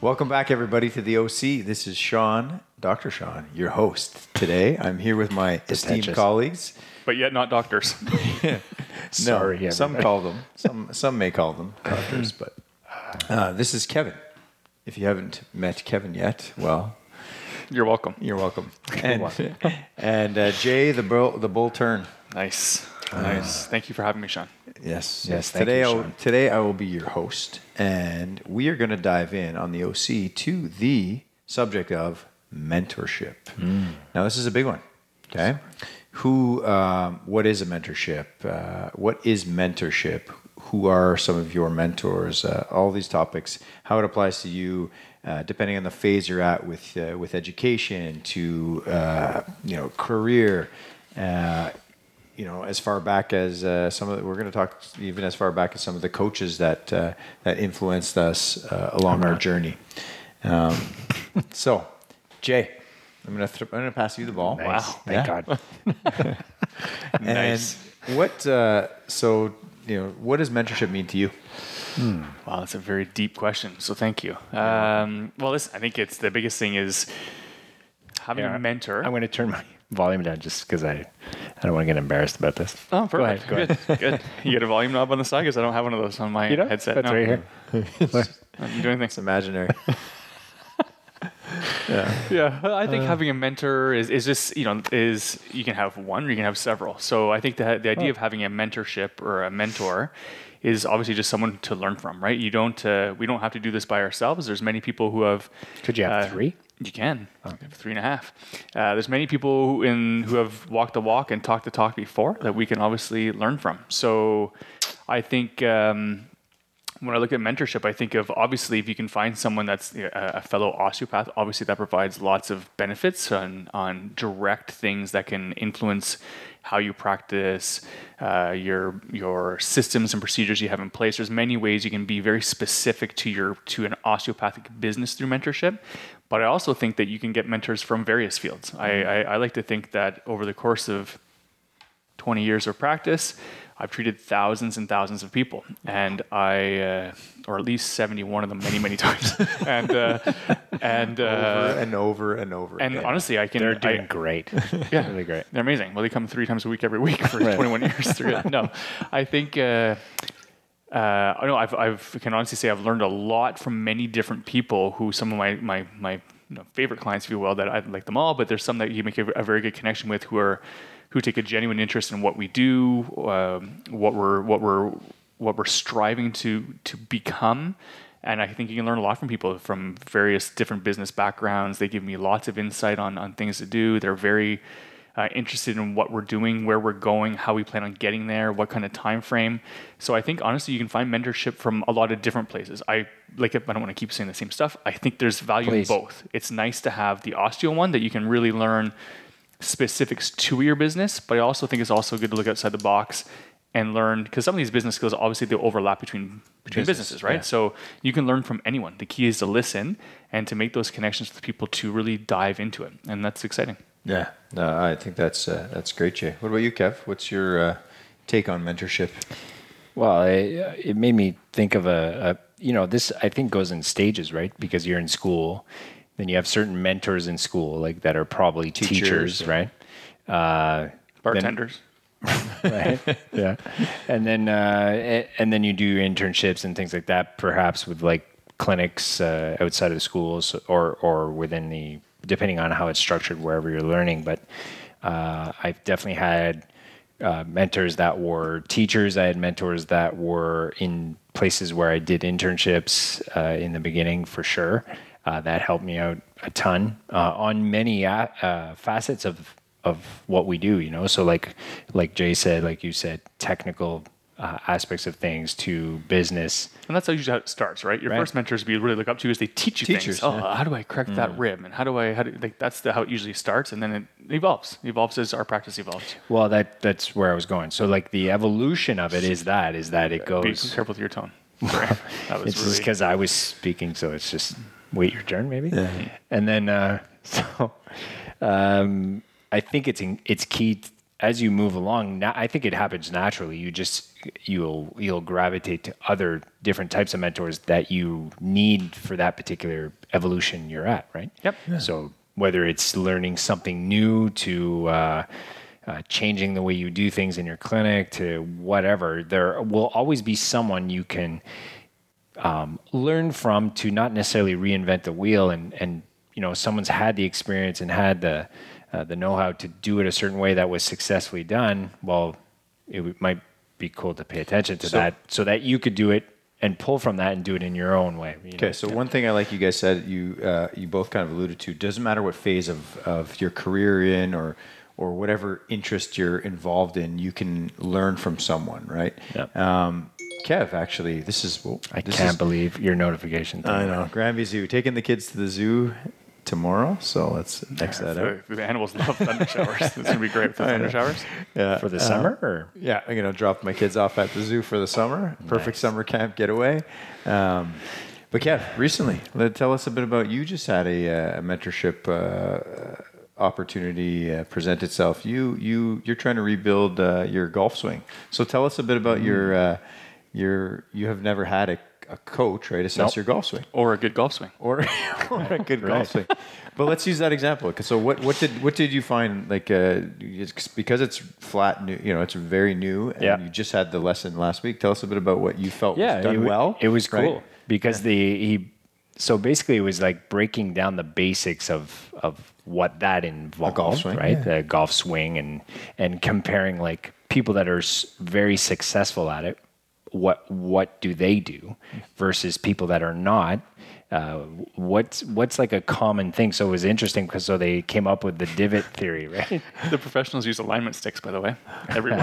Welcome back, everybody, to the OC. This is Sean, Dr. Sean, your host. Today, I'm here with my esteemed colleagues. But yet not doctors. Sorry, no, some call them, some, some may call them doctors, but uh, this is Kevin. If you haven't met Kevin yet, well, You're welcome. you're welcome. And, and uh, Jay, the bull, the bull turn. Nice. Nice. Thank you for having me, Sean. Yes. Yes, thank Today, you, Sean. today I will be your host, and we are going to dive in on the OC to the subject of mentorship. Now, this is a big one. Okay. Who? Um, what is a mentorship? Uh, what is mentorship? Who are some of your mentors? Uh, all these topics. How it applies to you. Uh, depending on the phase you're at with uh, with education to uh, you know career, uh, you know, as far back as uh, some of the, we're going to talk even as far back as some of the coaches that uh, that influenced us uh, along our journey. Um, so, Jay, I'm going to th- I'm going to pass you the ball. Nice. Wow. Thank Yeah. God. Nice. What uh, so you know what does mentorship mean to you? Wow, that's a very deep question. So thank you. Um, well, listen, I think it's the biggest thing is having Yeah, a mentor. I'm going to turn my volume down just because I, I don't want to get embarrassed about this. Oh, Go ahead, perfect. go good. Good. You get a volume knob on the side because I don't have one of those on my You know, headset. that's no. right here. I'm doing things. Imaginary. Yeah, Yeah. I Uh. think having a mentor is, is just you know is you can have one or you can have several. So I think that the idea of having a mentorship or a mentor is obviously just someone to learn from, right? You don't uh, we don't have to do this by ourselves. There's many people who have. Could you have uh, three? You can. You have three and a half. Uh, there's many people who in who have walked the walk and talked the talk before that we can obviously learn from. So I think. Um, when I look at mentorship, I think of obviously if you can find someone that's a fellow osteopath, obviously that provides lots of benefits on, on direct things that can influence how you practice, uh, your your systems and procedures you have in place. There's many ways you can be very specific to your to an osteopathic business through mentorship. But I also think that you can get mentors from various fields. I, I, I like to think that over the course of 20 years of practice, I've treated thousands and thousands of people, and I, uh, or at least 71 of them, many, many times. and uh, and over uh, and over and over. and again. honestly, I can. They're doing I, great. yeah, really great. They're amazing. Well, they come three times a week every week for 21 years. They're good. No, I think. Uh, uh, I know I've, I've can honestly say I've learned a lot from many different people who some of my my my you know, favorite clients, if you will, that I like them all, but there's some that you make a, a very good connection with who are who take a genuine interest in what we do, um, what we're what we're what we're striving to to become. And I think you can learn a lot from people from various different business backgrounds. They give me lots of insight on on things to do. They're very uh, interested in what we're doing, where we're going, how we plan on getting there, what kind of time frame. So I think honestly, you can find mentorship from a lot of different places. I like I don't want to keep saying the same stuff. I think there's value Please. in both. It's nice to have the osteo one that you can really learn specifics to your business, but I also think it's also good to look outside the box and learn because some of these business skills obviously they overlap between between Business, businesses, right? yeah. So you can learn from anyone. The key is to listen and to make those connections with people to really dive into it, and that's exciting. yeah, no, I think that's uh, that's great, Jay. What about you, Kev? What's your uh, take on mentorship? Well, it, it made me think of a, a, you know, this I think goes in stages, right? Because you're in school, then you have certain mentors in school, like that are probably teachers, Teachers, right? Uh, then- Bartenders. right? yeah, and then uh, and then you do internships and things like that, perhaps with like clinics uh, outside of the schools or or within the depending on how it's structured wherever you're learning. But uh, I've definitely had uh, mentors that were teachers. I had mentors that were in places where I did internships uh, in the beginning for sure. Uh, that helped me out a ton uh, on many uh, uh, facets of of what we do. You know, so like like Jay said, like you said, technical uh, aspects of things to business. And that's usually how it starts, right? Your Right. first mentors you really look up to is they teach you Teachers, things. Oh, yeah. how do I correct that rib? And how do I, how do, like, that's the, how it usually starts. And then it evolves. evolves as our practice evolves. Well, that that's where I was going. So like the evolution of it is that is that it goes. Be careful with your tone. that was It's just really, because I was speaking, so it's just wait your turn, maybe. Yeah. And then uh, so um, I think it's in, it's key t- as you move along. Now, I think it happens naturally. You just you'll you'll gravitate to other different types of mentors that you need for that particular evolution you're at, right? Yep. So whether it's learning something new to uh, uh, changing the way you do things in your clinic to whatever, there will always be someone you can um, learn from to not necessarily reinvent the wheel and and you know someone's had the experience and had the uh, the know-how to do it a certain way that was successfully done well it might be cool to pay attention to So- that so that you could do it and pull from that and do it in your own way you know? Okay, so one thing I like you guys said you uh, you both kind of alluded to doesn't matter what phase of, of your career in or or whatever interest you're involved in, you can learn from someone, right? Yep. Um, Kev, actually, this is well, I this can't is- believe your notification thing. I know Granby Zoo taking the kids to the zoo tomorrow, so let's X that up. the, animals love thunder showers. It's going to be great the thunder showers. Yeah, for the uh, summer or Yeah, I'm gonna drop my kids off at the zoo for the summer. Perfect summer camp getaway. Um, but Kev, recently, tell us a bit about you. Just had a, uh, a mentorship uh, opportunity uh, present itself. You you you're trying to rebuild uh, your golf swing. So tell us a bit about your uh, your. You have never had a, a coach, right? Assess Nope. your golf swing Or a good golf swing. or, or a good golf swing. But let's use that example. So what what did what did you find like uh, it's because it's flat new you know it's very new and Yeah. you just had the lesson last week. Tell us a bit about what you felt yeah was done it, well. it was right? cool because the he so basically it was like breaking down the basics of of what that involved swing, right yeah. the golf swing and and comparing like people that are very successful at it what what do they do versus people that are not uh, what's what's like a common thing so it was interesting because so they came up with the divot theory right The professionals use alignment sticks, by the way. Everyone.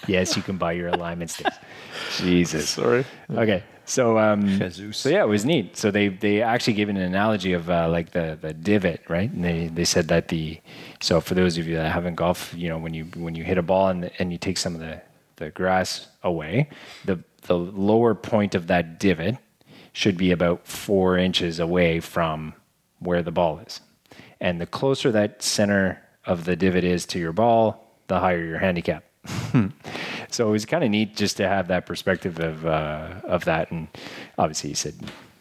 yes you can buy your alignment sticks jesus Sorry. Okay, so um, Jesus. so yeah, it was neat. So they they actually gave an analogy of uh, like the the divot, right? And they they said that the so for those of you that haven't golf, you know, when you when you hit a ball and and you take some of the the grass away, the the lower point of that divot should be about four inches away from where the ball is, and the closer that center of the divot is to your ball, the higher your handicap. So it was kind of neat just to have that perspective of uh, of that, and obviously he said,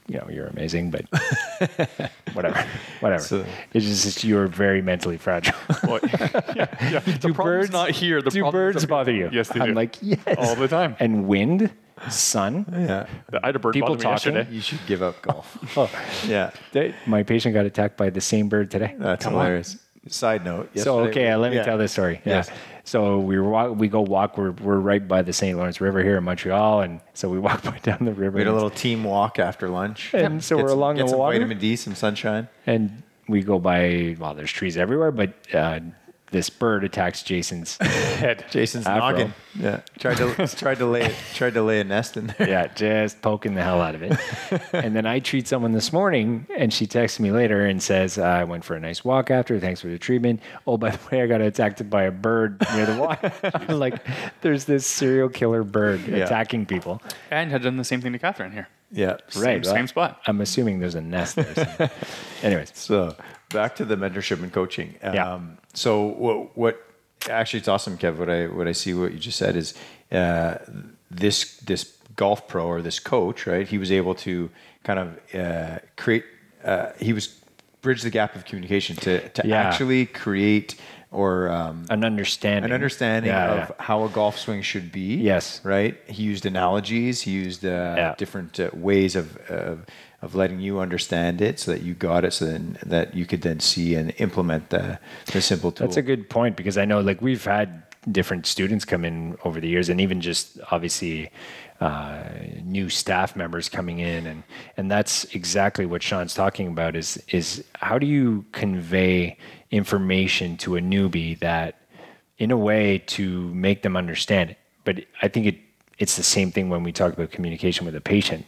you know, you're amazing, but whatever, whatever. So- it's just that you're very mentally fragile. Well, yeah, yeah. The do birds not here. The do problem's birds bother you? Yes, they do. I'm do. like yes, All the time. And wind, sun. Yeah, I had a bird People bother me talking? yesterday. you should give up golf. Oh, yeah, they- my patient got attacked by the same bird today. that's Come on. hilarious. Side note. So okay, let me yeah. tell this story. Yeah. Yes. So we walk, we go walk. We're we're right by the St. Lawrence River here in Montreal, and so we walk by down the river. We had a little team walk after lunch. And so Get we're some- along get the some water. vitamin D, some sunshine. and we go by well there's trees everywhere but uh, this bird attacks jason's Head. Jason's Afro. noggin. Yeah, tried to tried to lay tried to lay a nest in there. yeah just poking the hell out of it and then i treat someone this morning and she texts me later and says i went for a nice walk after thanks for the treatment oh by the way i got attacked by a bird near the water like there's this serial killer bird Yeah. attacking people And had done the same thing to Catherine here. Yeah, right same well, spot. i'm assuming there's a nest there so. anyways So back to the mentorship and coaching. Yeah. Um, so what, what actually it's awesome, Kev. What I what I see what you just said is uh, this this golf pro or this coach, right? He was able to kind of uh, create. Uh, he was bridge the gap of communication to to Yeah. actually create or um, an understanding an understanding Yeah, of yeah. how a golf swing should be. Yes. Right. He used analogies. He used uh, Yeah. different uh, ways of, of of letting you understand it, so that you got it, so then that you could then see and implement the the simple tool. That's a good point because I know like we've had different students come in over the years, and even just obviously uh, new staff members coming in, and and that's exactly what Sean's talking about is is how do you convey information to a newbie that in a way to make them understand it. But I think it it's the same thing when we talk about communication with a patient.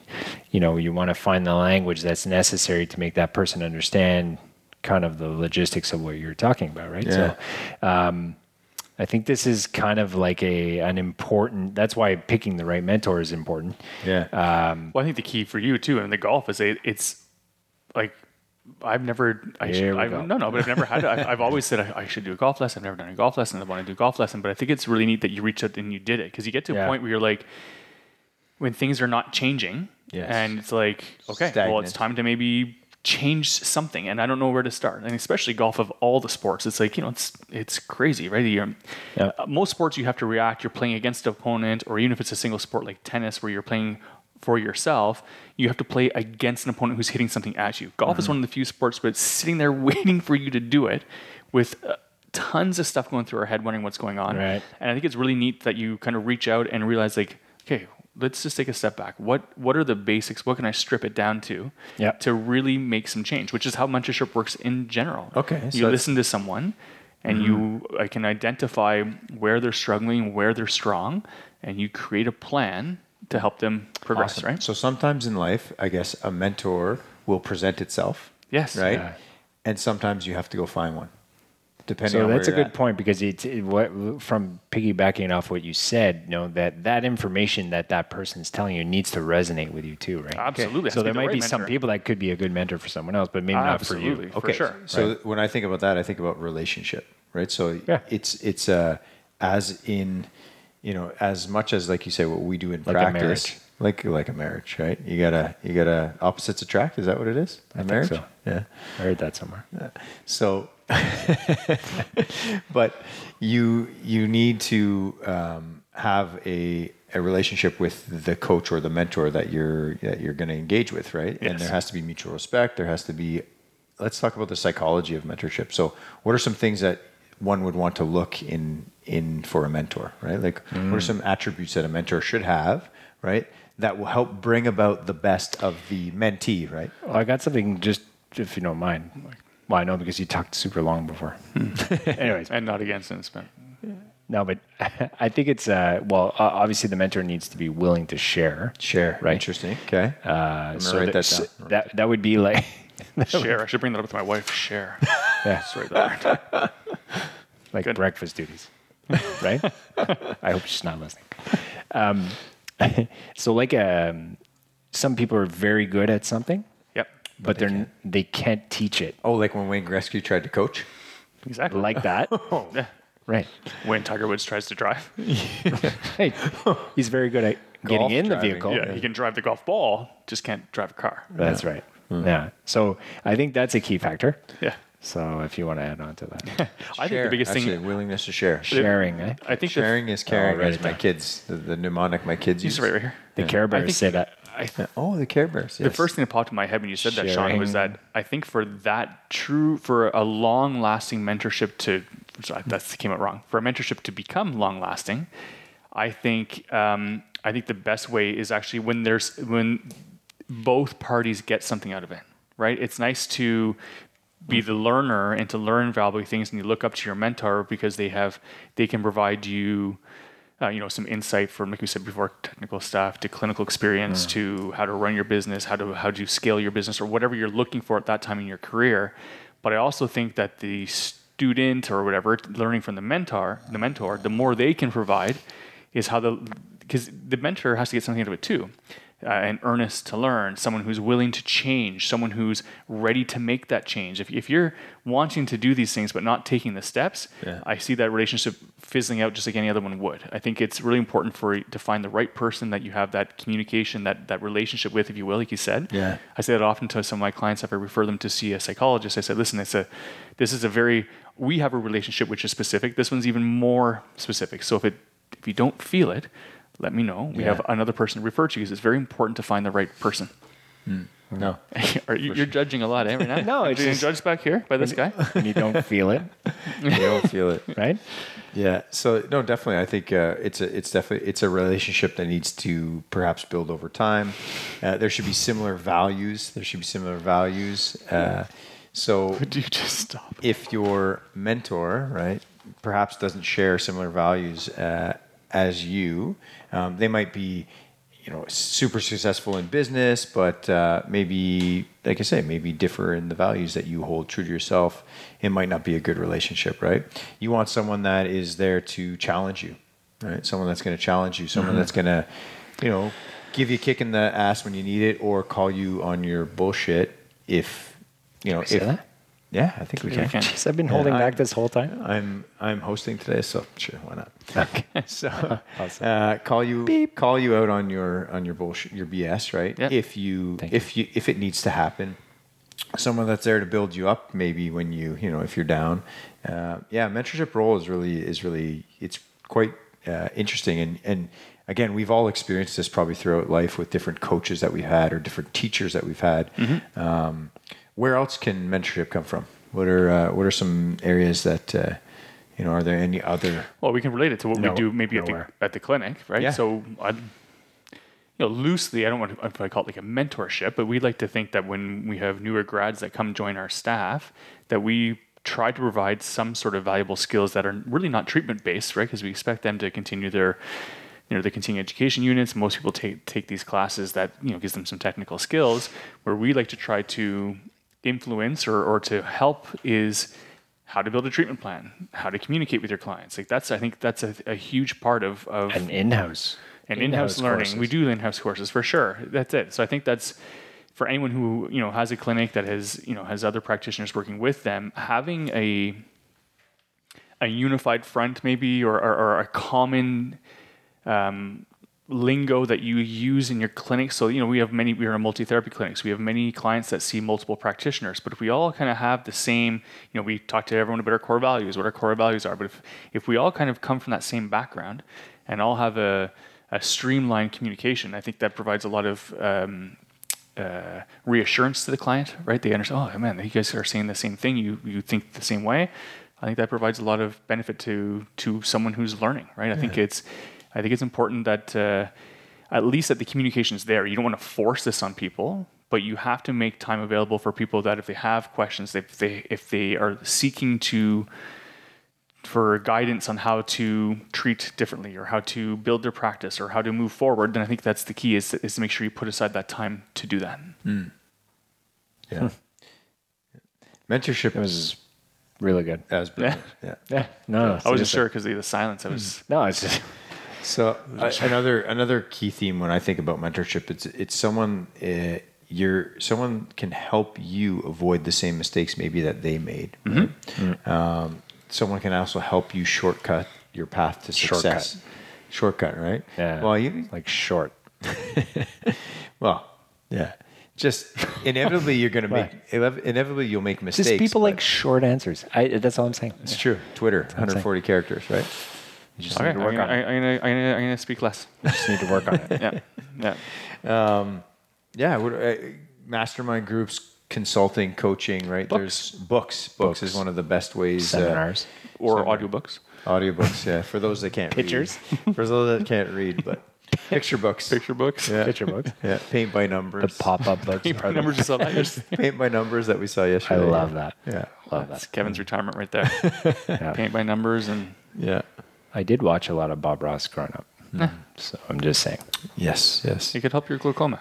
You know, you want to find the language that's necessary to make that person understand kind of the logistics of what you're talking about, right? Yeah. So, um, I think this is kind of like a an important. That's why picking the right mentor is important. Yeah. Um, well, I think the key for you too in the golf is it, it's like I've never. I Here should, we I, go. no, no, but I've never had. I've, I've always said I, I should do a golf lesson. I've never done a golf lesson. I want to do a golf lesson, but I think it's really neat that you reached out and you did it because you get to a Yeah. point where you're like, when things are not changing, Yes. and it's like, okay, well, it's time to maybe change something, and I don't know where to start. And especially golf of all the sports, it's like you know, it's it's crazy, right? You're, Yeah. uh, most sports you have to react. You're playing against an opponent, or even if it's a single sport like tennis, where you're playing for yourself, you have to play against an opponent who's hitting something at you. Golf Mm-hmm. is one of the few sports where it's sitting there waiting for you to do it, with uh, tons of stuff going through our head, wondering what's going on. Right. And I think it's really neat that you kind of reach out and realize, like, okay, let's just take a step back. What what are the basics? What can I strip it down to? Yeah. To really make some change, which is how mentorship works in general. Okay, You it's- listen to someone, and you mm-hmm. I can identify where they're struggling, where they're strong, and you create a plan to help them progress. Awesome. Right. So sometimes in life, I guess a mentor will present itself. Yes. Right. Yeah. And sometimes you have to go find one, depending So on that's a where you're good at. point because it's it, what from piggybacking off what you said. You know that that information that that person's telling you needs to resonate with you too, right? Absolutely. Has So to be there the might right be some people that could be a good mentor for someone else, but maybe not for Absolutely. you. For sure. So when I think about that, I think about relationship, right? So Yeah. it's it's uh, as in, you know, as much as like you say, what we do in Like a practice, marriage. Like like a marriage, right? You gotta you gotta opposites attract. Is that what it is? A think marriage. so. Yeah. I heard that somewhere. Yeah. So, but you you need to um, have a a relationship with the coach or the mentor that you're that you're going to engage with, right? And there has to be mutual respect. There has to be. Let's talk about the psychology of mentorship. So, what are some things that one would want to look in in for a mentor, right? Like, what are some attributes that a mentor should have, right? That will help bring about the best of the mentee, right? Well, I got something just if you don't mind. Well, I know because you talked super long before. Anyways, and not against it, but no, but I think it's uh, well, obviously the mentor needs to be willing to share. Share, Right. Interesting. Okay. Uh, gonna so write that, that down. that that would be like share. I should bring that up with my wife. Share. yeah, That's right there. like Good. breakfast duties, right? I hope she's not listening. Um, so like um, some people are very good at something, Yep. but, they're n- they can't teach it Oh, like when Wayne Gretzky tried to coach? Exactly. like that, Yeah. right? When Tiger Woods tries to drive. Hey, he's very good at getting Golf in the vehicle. Yeah, he can drive the golf ball, just can't drive a car. That's right. Yeah. So I think that's a key factor. Yeah. So if you want to add on to that, I think the biggest Actually, thing. willingness to share. sharing, eh? I think the, Sharing is caring, Oh, write as my down. kids, the, the mnemonic my kids use. Right, right here. The Care Bears think- say that. I, Oh, the Care Bears. The first thing that popped in my head when you said that, Sean, was that I think for that true, for a long lasting mentorship to, sorry, that came out wrong, for a mentorship to become long lasting, I think, um, I think the best way is actually when there's, when both parties get something out of it, right? It's nice to be the learner and to learn valuable things and you look up to your mentor because they have, they can provide you, uh, you know, some insight from, like we said before, technical stuff to clinical experience to how to run your business, how to how to scale your business, or whatever you're looking for at that time in your career. But I also think that the student or whatever learning from the mentor, the mentor, the more they can provide, is how the because the mentor has to get something out of it too. Uh, and earnest to learn, someone who's willing to change, someone who's ready to make that change. If, if you're wanting to do these things but not taking the steps, Yeah. I see that relationship fizzling out just like any other one would. I think it's really important for to find the right person that you have that communication, that that relationship with, if you will, like you said. Yeah. I say that often to some of my clients if I refer them to see a psychologist. I said, listen, it's a this is a very we have a relationship which is specific. This one's even more specific. So if it if you don't feel it, let me know. We Yeah. have another person to refer to because it's very important to find the right person. No. Are you, you're judging a lot, eh, right now? No, it's Being just- judged back here by this guy. When you don't feel it, You don't feel it. right? Yeah. So no, definitely. I think uh, it's a it's definitely it's a relationship that needs to perhaps build over time. Uh, there should be similar values. There should be similar values. Uh, so Would you just stop? if your mentor, right, perhaps doesn't share similar values, uh, as you. Um, they might be, you know, super successful in business, but uh, maybe, like I say, maybe differ in the values that you hold true to yourself. It might not be a good relationship, right? You want someone that is there to challenge you, right? Someone that's going to challenge you, someone that's going to, you know, give you a kick in the ass when you need it, or call you on your bullshit if, you know, say if. that? Yeah, I think we Yeah, can. Jeez, I've been holding I- back this whole time. I'm I'm hosting today, so sure, why not? Okay. So Awesome. uh, call you call you out on your on your bullshit your BS, right? Yep. If you Thank if you if it needs to happen, someone that's there to build you up, maybe when you you know if you're down. Uh, yeah, mentorship role is really is really it's quite uh, interesting and and again we've all experienced this probably throughout life with different coaches that we've had or different teachers that we've had. Um, where else can mentorship come from? What are uh, what are some areas that uh, you know? Are there any other? Well, we can relate it to what No- we do maybe at the, at the clinic, right? Yeah. So, I, you know, loosely, I don't want to I call it like a mentorship, but we like to think that when we have newer grads that come join our staff, that we try to provide some sort of valuable skills that are really not treatment based, right? Because we expect them to continue their you know the continuing education units most people take take these classes that you know gives them some technical skills where we like to try to influence or, or to help is how to build a treatment plan how to communicate with your clients like that's i think that's a, a huge part of, of An in-house. and in-house, learning. We do in-house courses for sure. That's it. So I think that's for anyone who you know has a clinic that has you know has other practitioners working with them, having a a unified front maybe or, or, or a common um, lingo that you use in your clinic. So you know we have many. We are a multi-therapy clinic, so we have many clients that see multiple practitioners. But if we all kind of have the same, you know, we talk to everyone about our core values, what our core values are. But if if we all kind of come from that same background and all have a a streamlined communication, I think that provides a lot of um, uh, reassurance to the client, right? They understand, oh man, you guys are saying the same thing. You you think the same way. I think that provides a lot of benefit to to someone who's learning, right? I think it's I think it's important that uh, at least that the communication is there. You don't want to force this on people, but you have to make time available for people that if they have questions, if they if they are seeking to for guidance on how to treat differently or how to build their practice or how to move forward, then I think that's the key is, is to make sure you put aside that time to do that. Hmm. Yeah. Hmm. Mentorship It was really good. as brilliant. Yeah. Yeah. No, no. I wasn't sure because of the silence. I hmm. was No, it's just So uh, another another key theme when I think about mentorship, it's it's someone uh, you're someone can help you avoid the same mistakes maybe that they made. right? Um, someone can also help you shortcut your path to success. Shortcut, right? yeah. Well, you like short. well, yeah. Just inevitably you're going to make inevitably you'll make mistakes. Just people like short answers. I, that's all I'm saying. it's true. Twitter, 140 characters, right? You just okay. need I'm to work gonna, on I, it. I'm gonna, I'm gonna, I'm gonna speak less. You just need to work on it. yeah, yeah. Yeah, what, uh, mastermind groups, consulting, coaching, right? There's books. Books, is one of the best ways. Seminars. Or Seminar. audiobooks. Uh, audiobooks, yeah. For those that can't read. Pictures. read. For those that can't read, but picture books. Picture books. Yeah. Picture books. Yeah, paint by numbers. The numbers. pop-up books. Paper are the- numbers just saw that. Just- paint by numbers that we saw yesterday. I yesterday. love that. Yeah, Love That's that. Kevin's retirement right there. Yeah. Paint by numbers and yeah. I did watch a lot of Bob Ross growing up. So I'm just saying. Yes, yes. it could help your glaucoma.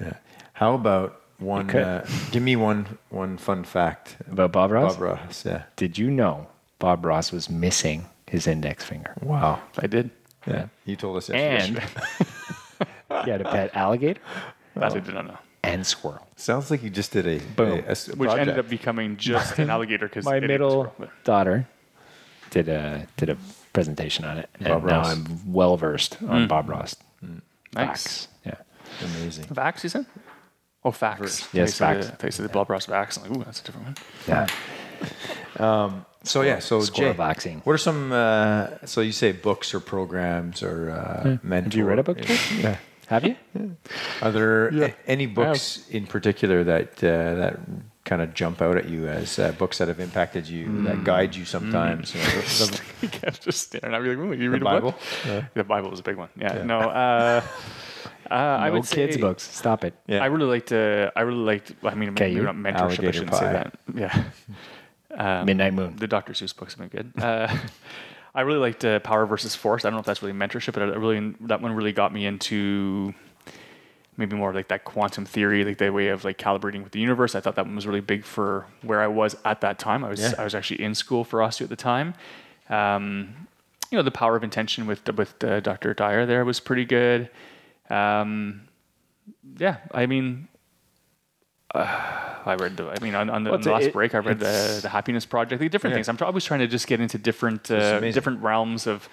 Yeah. How about one? could. Uh, give me one one fun fact About Bob Ross? Bob Ross. Yeah. Did you know Bob Ross was missing his index finger? Wow. I did. Yeah. You told us yesterday. And he had a pet alligator That I did not know. and squirrel. Sounds like you just did a Boom. a- a s- Which ended up becoming just an alligator because My middle daughter did a did a presentation on it, and Bob now Ross. I'm well versed on Bob Ross. Nice. Facts. Yeah. amazing. Vax, you said? Oh, fax. Yes, I fax. thought said the Bob Ross Vax. I'm like, ooh, that's a different one. Yeah. So yeah, so Score Jay, boxing. what are some? Uh, so you say books or programs or uh, mentor? Have you read a book? Jay? Yeah. Have you? Are there a- any books in particular that uh, that kind of jump out at you as uh, books that have impacted you, that guide you sometimes? You know, the- just staring at me like, you read the Bible? book? The Bible is a big one. Yeah. No. Uh, uh, I no would kids say, books. Stop it. Yeah. I really liked. Uh, I really liked. I mean, Okay, maybe not mentorship. I shouldn't pie. say that. Yeah. Um, Midnight Moon. The Dr. Seuss books have been good. Uh, I really liked uh, Power versus Force. I don't know if that's really mentorship, but I really that one really got me into maybe more like that quantum theory, like the way of like calibrating with the universe. I thought that one was really big for where I was at that time. I was Yeah. I was actually in school for osteo at the time. Um, you know, the power of intention with with uh, Dr. Dyer there was pretty good. Um, yeah, I mean, uh, I read the. I mean, on, on the, Well, on the last it- break, I read the the Happiness Project, like different Yeah. things. I'm always trying to just get into different uh, different realms of.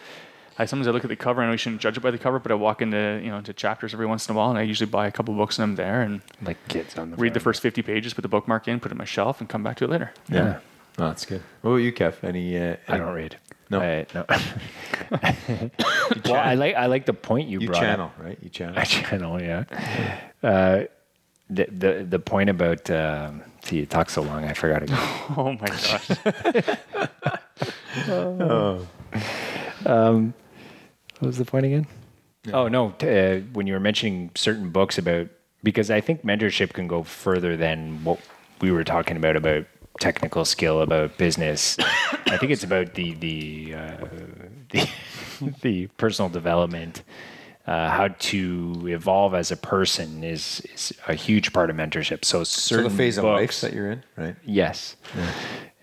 I sometimes I look at the cover. And I know you shouldn't judge it by the cover, but I walk into you know into chapters every once in a while, and I usually buy a couple books and I'm there and Like kids on the read the first 50 pages, put the bookmark in, put it on my shelf, and come back to it later. Yeah. Oh, that's good. What about you, Kev? Any? Uh, I don't read. No. I, no. well, I like I like the point you, brought. You brought. channel, Up. right? You channel. I channel, yeah. Uh, the, the the point about um, see, you talk so long, I forgot again. Oh my gosh. What was the point again? Oh no, t- uh, when you were mentioning certain books about because I think mentorship can go further than what we were talking about about technical skill about business. I think it's about the the uh, the, the personal development. Uh, how to evolve as a person is, is a huge part of mentorship. So so certain the phase of life books, that you're in, right? yes,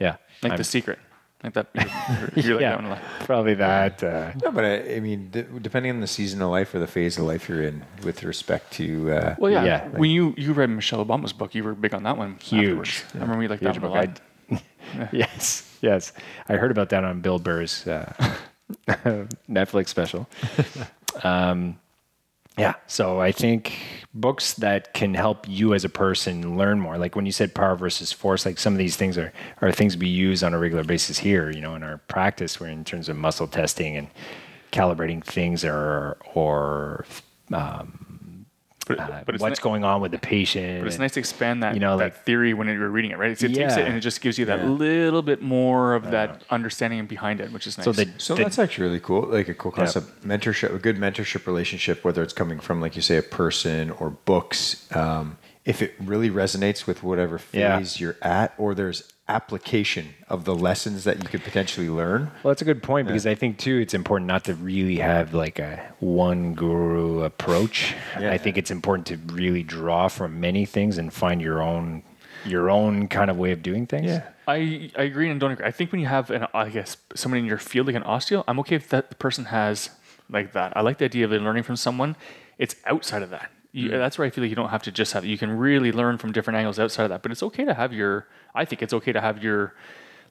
yeah, like I'm- the secret. Like that. You're, you're like yeah, that one probably that. Uh, No, but I, I mean, d- depending on the season of life or the phase of life you're in, with respect to, uh, Well, yeah. Yeah. When you you read Michelle Obama's book, you were big on that one. Huge. afterwards. I remember you liked that Huge one a book. lot. Yes, yes. I heard about that on Bill Burr's uh, Netflix special. um, yeah, so I think books that can help you as a person learn more. Like when you said power versus force, like some of these things are, are things we use on a regular basis here, you know, in our practice, where in terms of muscle testing and calibrating things or, or um, But, uh, but it's what's ni- going on with the patient. But it's nice to expand that, You know, that like- theory when you're reading it, right? It takes it and it just gives you that Yeah. little bit more of that understanding behind it, which is nice. So the, So the- that's actually really cool. Like a cool concept, mentorship, a good mentorship relationship, whether it's coming from, like you say, a person or books. Um, if it really resonates with whatever Yeah. phase you're at, or there's application of the lessons that you could potentially learn. Well, that's a good point because I think too it's important not to really have like a one guru approach. Yeah. I think it's important to really draw from many things and find your own your own kind of way of doing things. Yeah. I, I agree and don't agree. I think when you have an I guess someone in your field like an osteo, I'm okay if that person has like that. I like the idea of learning from someone. It's outside of that. You, mm. That's where I feel like you don't have to just have. You can really learn from different angles outside of that. But it's okay to have your. I think it's okay to have your.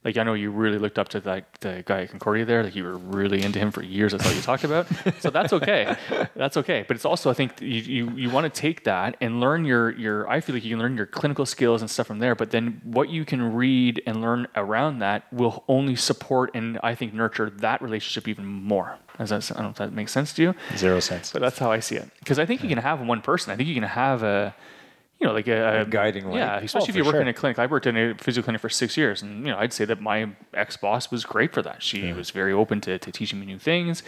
Like I know you really looked up to like the guy at Concordia there. Like you were really into him for years. That's all you talked about. So that's okay. That's okay. But it's also I think you you, you want to take that and learn your your. I feel like you can learn your clinical skills and stuff from there. But then what you can read and learn around that will only support and I think nurture that relationship even more. As that, I don't know if that makes sense to you. Zero sense. But that's how I see it. Because I think you can have one person. I think you can have a, you know, like uh, a, A uh, guiding light. Yeah, especially Oh, if you work in a clinic. I worked in a physical clinic for six years, and you know, I'd say that my ex boss was great for that. She was very open to, to teaching me new things,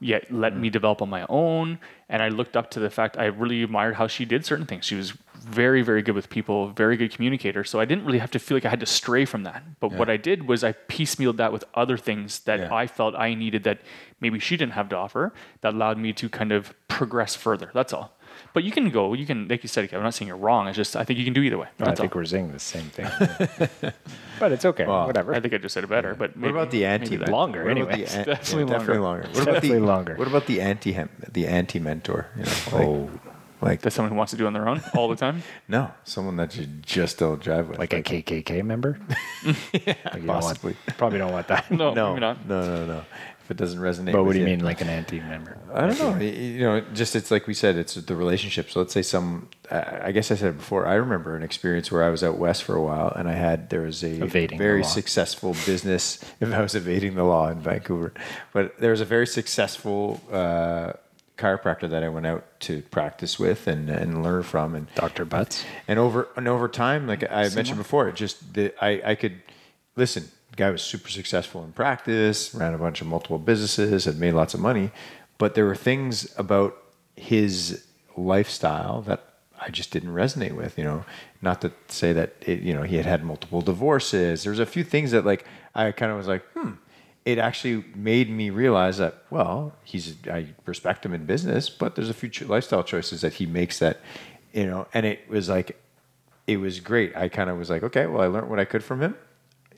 yet let me develop on my own. And I looked up to the fact I really admired how she did certain things. She was very, very good with people, very good communicator. So I didn't really have to feel like I had to stray from that. But what I did was I piecemealed that with other things that Yeah. I felt I needed that maybe she didn't have to offer that allowed me to kind of progress further. That's all. But you can go, you can, like you said, I'm not saying you're wrong. It's just, I think you can do either way. I That's think all. we're saying the same thing. but it's okay. Well, Whatever. I think I just said it better, but What about the anti? maybe Longer, What about the an- Definitely yeah, definitely longer. longer. What about Definitely the longer. What about the anti the anti mentor? You know, like, oh, like That's someone who wants to do on their own all the time. no, someone that you just don't drive with. like a KKK member? Like, you don't want- possibly. probably don't want that. No, no, maybe not. no, no, no. If it doesn't resonate. But what do you mean, like an anti-member? I don't know. You know, just it's like we said, it's the relationship. So let's say some. I guess I said it before. I remember an experience where I was out west for a while, and I had there was a Evading very successful business. If I was evading the law in Vancouver, but there was a very successful uh, chiropractor that I went out to practice with and and learn from, and Dr. Butts? and over and over time, like I mentioned before, it just the, I I could listen. Guy was super successful in practice, ran a bunch of multiple businesses, had made lots of money, but there were things about his lifestyle that I just didn't resonate with. You know, not to say that it, you know he had had multiple divorces. There was a few things that like I kind of was like, hmm. it actually made me realize that well, he's I respect him in business, but there's a few lifestyle choices that he makes that you know, and it was like it was great. I kind of was like, okay, well, I learned what I could from him.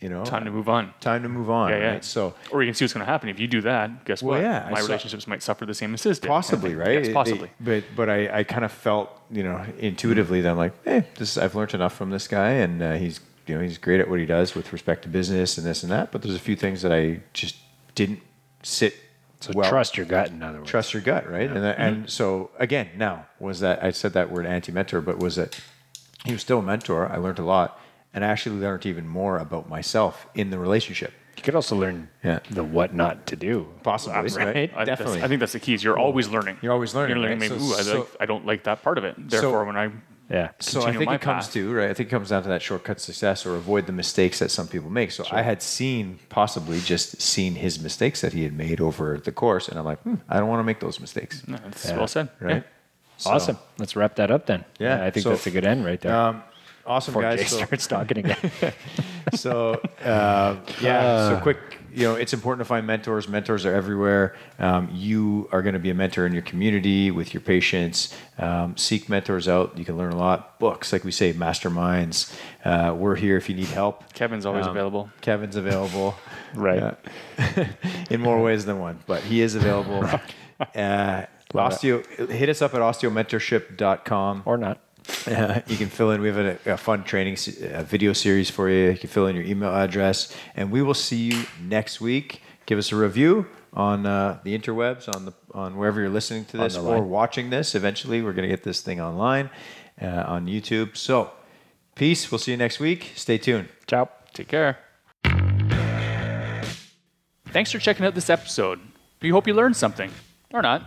You know, Time to move on. time to move on. Yeah, yeah. Right? So Or you can see what's going to happen if you do that. Guess Well, what? yeah, I my saw- relationships might suffer the same as his did. possibly right Yes, possibly. it- but but I, I kind of felt you know intuitively that I'm like hey this I've learned enough from this guy and uh, he's you know he's great at what he does with respect to business and this and that but there's a few things that I just didn't sit So well trust your gut, in other words. trust your gut right and that, Mm-hmm. and so again now was that I said that word anti mentor but was that he was still a mentor I learned a lot and I actually learned even more about myself in the relationship You could also learn Yeah. the what not to do. possibly Right? right, I, definitely I think that's the key. Is you're always learning. You're always learning, You're learning. right? Maybe, So- ooh, I, so- like, I don't like that part of it. Therefore, when I Yeah. So I think my it comes to right. I think it comes down to that shortcut success or avoid the mistakes that some people make. So I had seen possibly just seen his mistakes that he had made over the course, and I'm like, hmm, I don't want to make those mistakes. No, that's Yeah. well said. Right? So- Awesome. Let's wrap that up then. Yeah, I think so- that's a good end right there. Um, awesome Before Jay guys. So, starts talking again. so uh, yeah. so quick. You know, it's important to find mentors. Mentors are everywhere. Um, you are going to be a mentor in your community with your patients. Um, seek mentors out. You can learn a lot. Books, like we say, masterminds. Uh, we're here if you need help. Kevin's always Um, available. Kevin's available. Right. Yeah. In more ways than one, but he is available. Uh, osteo, hit us up at osteomentorship.com. or not. Uh, you can fill in. We have a, a fun training a video series for you. You can fill in your email address, and we will see you next week. Give us a review on uh, the interwebs, on the on wherever you're listening to this or watching this. Eventually, we're going to get this thing online uh, on YouTube. So, peace. We'll see you next week. Stay tuned. Ciao. Take care. Thanks for checking out this episode. We hope you learned something, or not.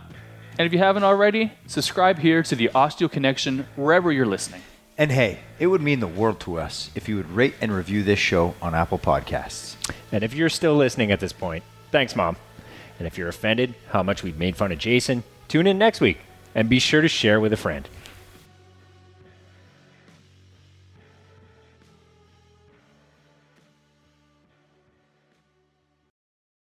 And if you haven't already, subscribe here to the Osteo Connection wherever you're listening. And hey, it would mean the world to us if you would rate and review this show on Apple Podcasts. And if you're still listening at this point, thanks, Mom. And if you're offended how much we've made fun of Jason, tune in next week and be sure to share with a friend.